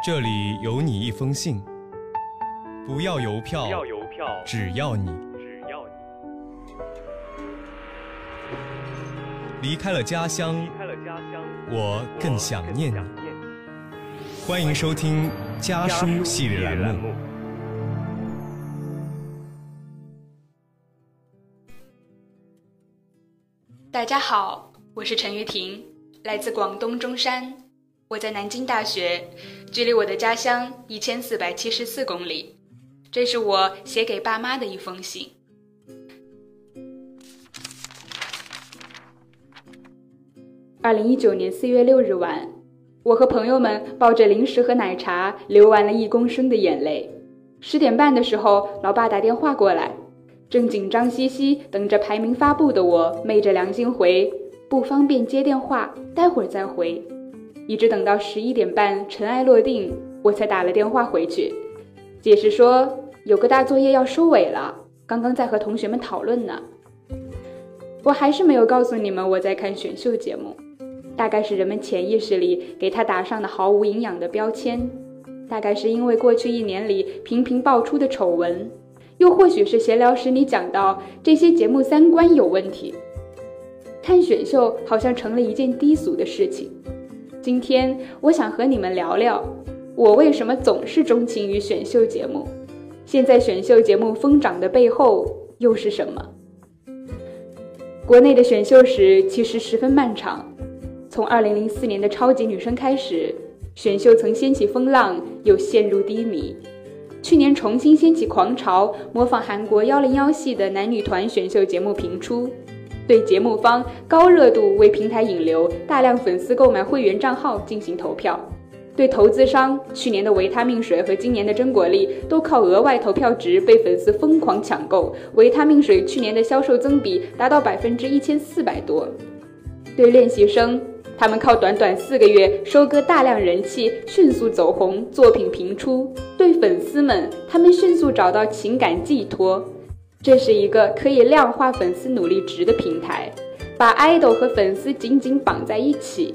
这里有你一封信，不要邮票，不要邮票，只要你只要你离开了家乡，离开了家乡，我更想念你。想念你。欢迎收听家书系列栏目。大家好，我是陈玉婷，来自广东中山。我在南京大学，距离我的家乡一千四百七十四公里。这是我写给爸妈的一封信。二零一九年四月六日晚，我和朋友们抱着零食和奶茶，流完了一公升的眼泪。十点半的时候，老爸打电话过来，正紧张兮兮等着排名发布的我，昧着良心回不方便接电话，待会儿再回。一直等到十一点半，尘埃落定，我才打了电话回去，解释说有个大作业要收尾了，刚刚在和同学们讨论呢。我还是没有告诉你们我在看选秀节目，大概是人们潜意识里给他打上的毫无营养的标签，大概是因为过去一年里频频爆出的丑闻，又或许是闲聊时你讲到这些节目三观有问题，看选秀好像成了一件低俗的事情。今天我想和你们聊聊，我为什么总是钟情于选秀节目。现在选秀节目疯涨的背后又是什么？国内的选秀史其实十分漫长，从2004年的超级女声开始，选秀曾掀起风浪，又陷入低迷。去年重新掀起狂潮，模仿韩国101系的男女团选秀节目频出。对节目方高热度为平台引流，大量粉丝购买会员账号进行投票；对投资商，去年的维他命水和今年的真果粒都靠额外投票值被粉丝疯狂抢购。维他命水去年的销售增比达到百分之一千四百多。对练习生，他们靠短短四个月收割大量人气，迅速走红，作品频出。对粉丝们，他们迅速找到情感寄托。这是一个可以量化粉丝努力值的平台，把爱豆和粉丝紧紧绑在一起，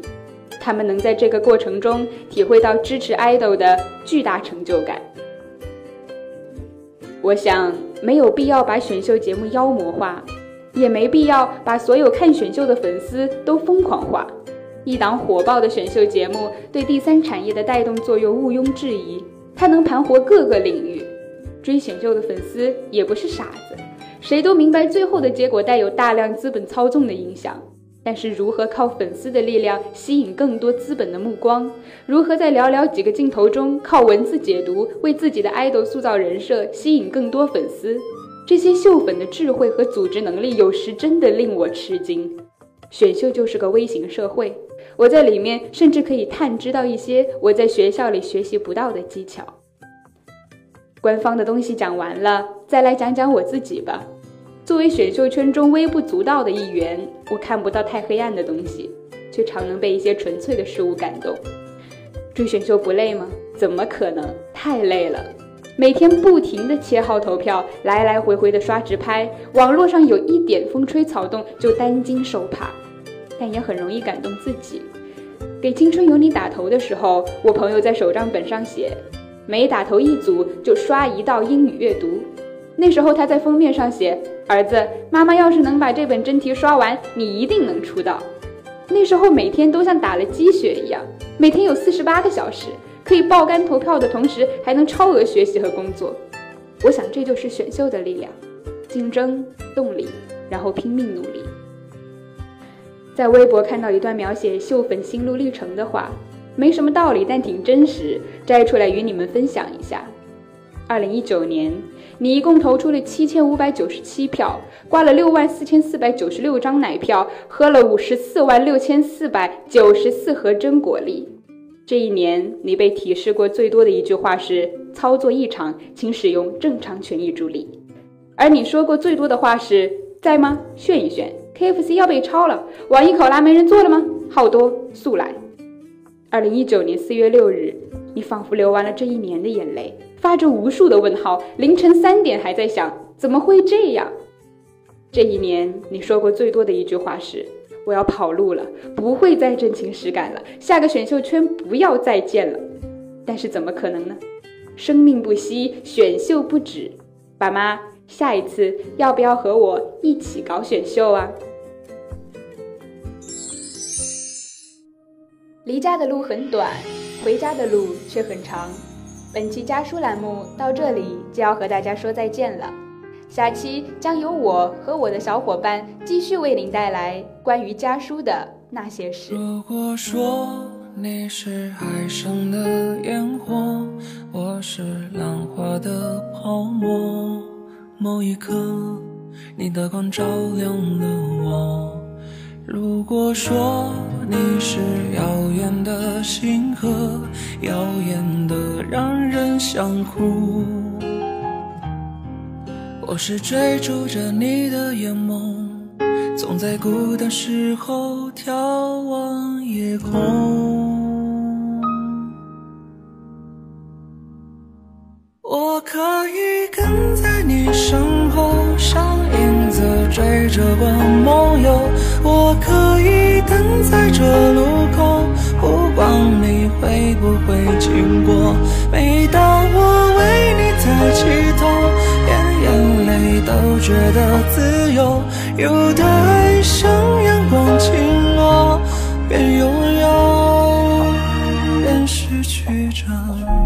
他们能在这个过程中体会到支持爱豆的巨大成就感。我想没有必要把选秀节目妖魔化，也没必要把所有看选秀的粉丝都疯狂化。一档火爆的选秀节目对第三产业的带动作用毋庸置疑，它能盘活各个领域。追选秀的粉丝也不是傻子，谁都明白最后的结果带有大量资本操纵的影响。但是如何靠粉丝的力量吸引更多资本的目光，如何在寥寥几个镜头中靠文字解读为自己的爱豆塑造人设，吸引更多粉丝，这些秀粉的智慧和组织能力，有时真的令我吃惊。选秀就是个微型社会，我在里面甚至可以探知到一些我在学校里学习不到的技巧。官方的东西讲完了，再来讲讲我自己吧。作为选秀圈中微不足道的一员，我看不到太黑暗的东西，却常能被一些纯粹的事物感动。追选秀不累吗？怎么可能？太累了！每天不停的切号投票，来来回回的刷直拍，网络上有一点风吹草动就担惊受怕，但也很容易感动自己。给《青春有你》打头的时候，我朋友在手账本上写。每打头一组就刷一道英语阅读。那时候他在封面上写：“儿子，妈妈要是能把这本真题刷完，你一定能出道。”那时候每天都像打了鸡血一样，每天有四十八个小时可以爆肝投票的同时，还能超额学习和工作。我想这就是选秀的力量：竞争、动力，然后拼命努力。在微博看到一段描写秀粉心路历程的话。没什么道理，但挺真实，摘出来与你们分享一下。二零一九年，你一共投出了七千五百九十七票，挂了六万四千四百九十六张奶票，喝了五十四万六千四百九十四盒真果粒。这一年，你被提示过最多的一句话是“操作异常，请使用正常权益助力”，而你说过最多的话是“在吗？炫一炫！KFC 要被抄了，网易考拉没人做了吗？好多，速来！”二零一九年四月六日，你仿佛流完了这一年的眼泪，发着无数的问号。凌晨三点还在想，怎么会这样？这一年你说过最多的一句话是：“我要跑路了，不会再真情实感了，下个选秀圈不要再见了。”但是怎么可能呢？生命不息，选秀不止。爸妈，下一次要不要和我一起搞选秀啊？离家的路很短，回家的路却很长。本期家书栏目到这里就要和大家说再见了。下期将由我和我的小伙伴继续为您带来关于家书的那些事。如果说你是海上的烟火，我是浪花的泡沫，某一刻，你的光照亮了我。如果说你是遥远的星河，耀眼的让人想哭。我是追逐着你的眼眸，总在孤单时候眺望夜空。我可以跟在你身后，像影子追着光梦游。我可等在这路口不管你会不会经过每当我为你抬起头连眼泪都觉得自由有的爱像阳光倾落边拥有边失去着。